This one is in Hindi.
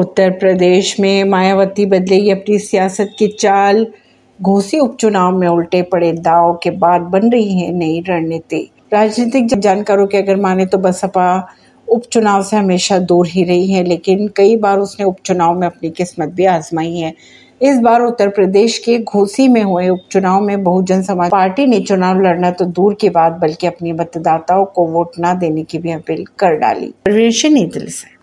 उत्तर प्रदेश में मायावती बदलेगी अपनी सियासत की चाल, घोसी उपचुनाव में उल्टे पड़े दाव के बाद बन रही है नई रणनीति। राजनीतिक जानकारों के अगर माने तो बसपा उपचुनाव से हमेशा दूर ही रही है, लेकिन कई बार उसने उपचुनाव में अपनी किस्मत भी आजमाई है। इस बार उत्तर प्रदेश के घोसी में हुए उपचुनाव में बहुजन समाज पार्टी ने चुनाव लड़ना तो दूर की बात, बल्कि अपने मतदाताओं को वोट न देने की भी अपील कर डाली। से।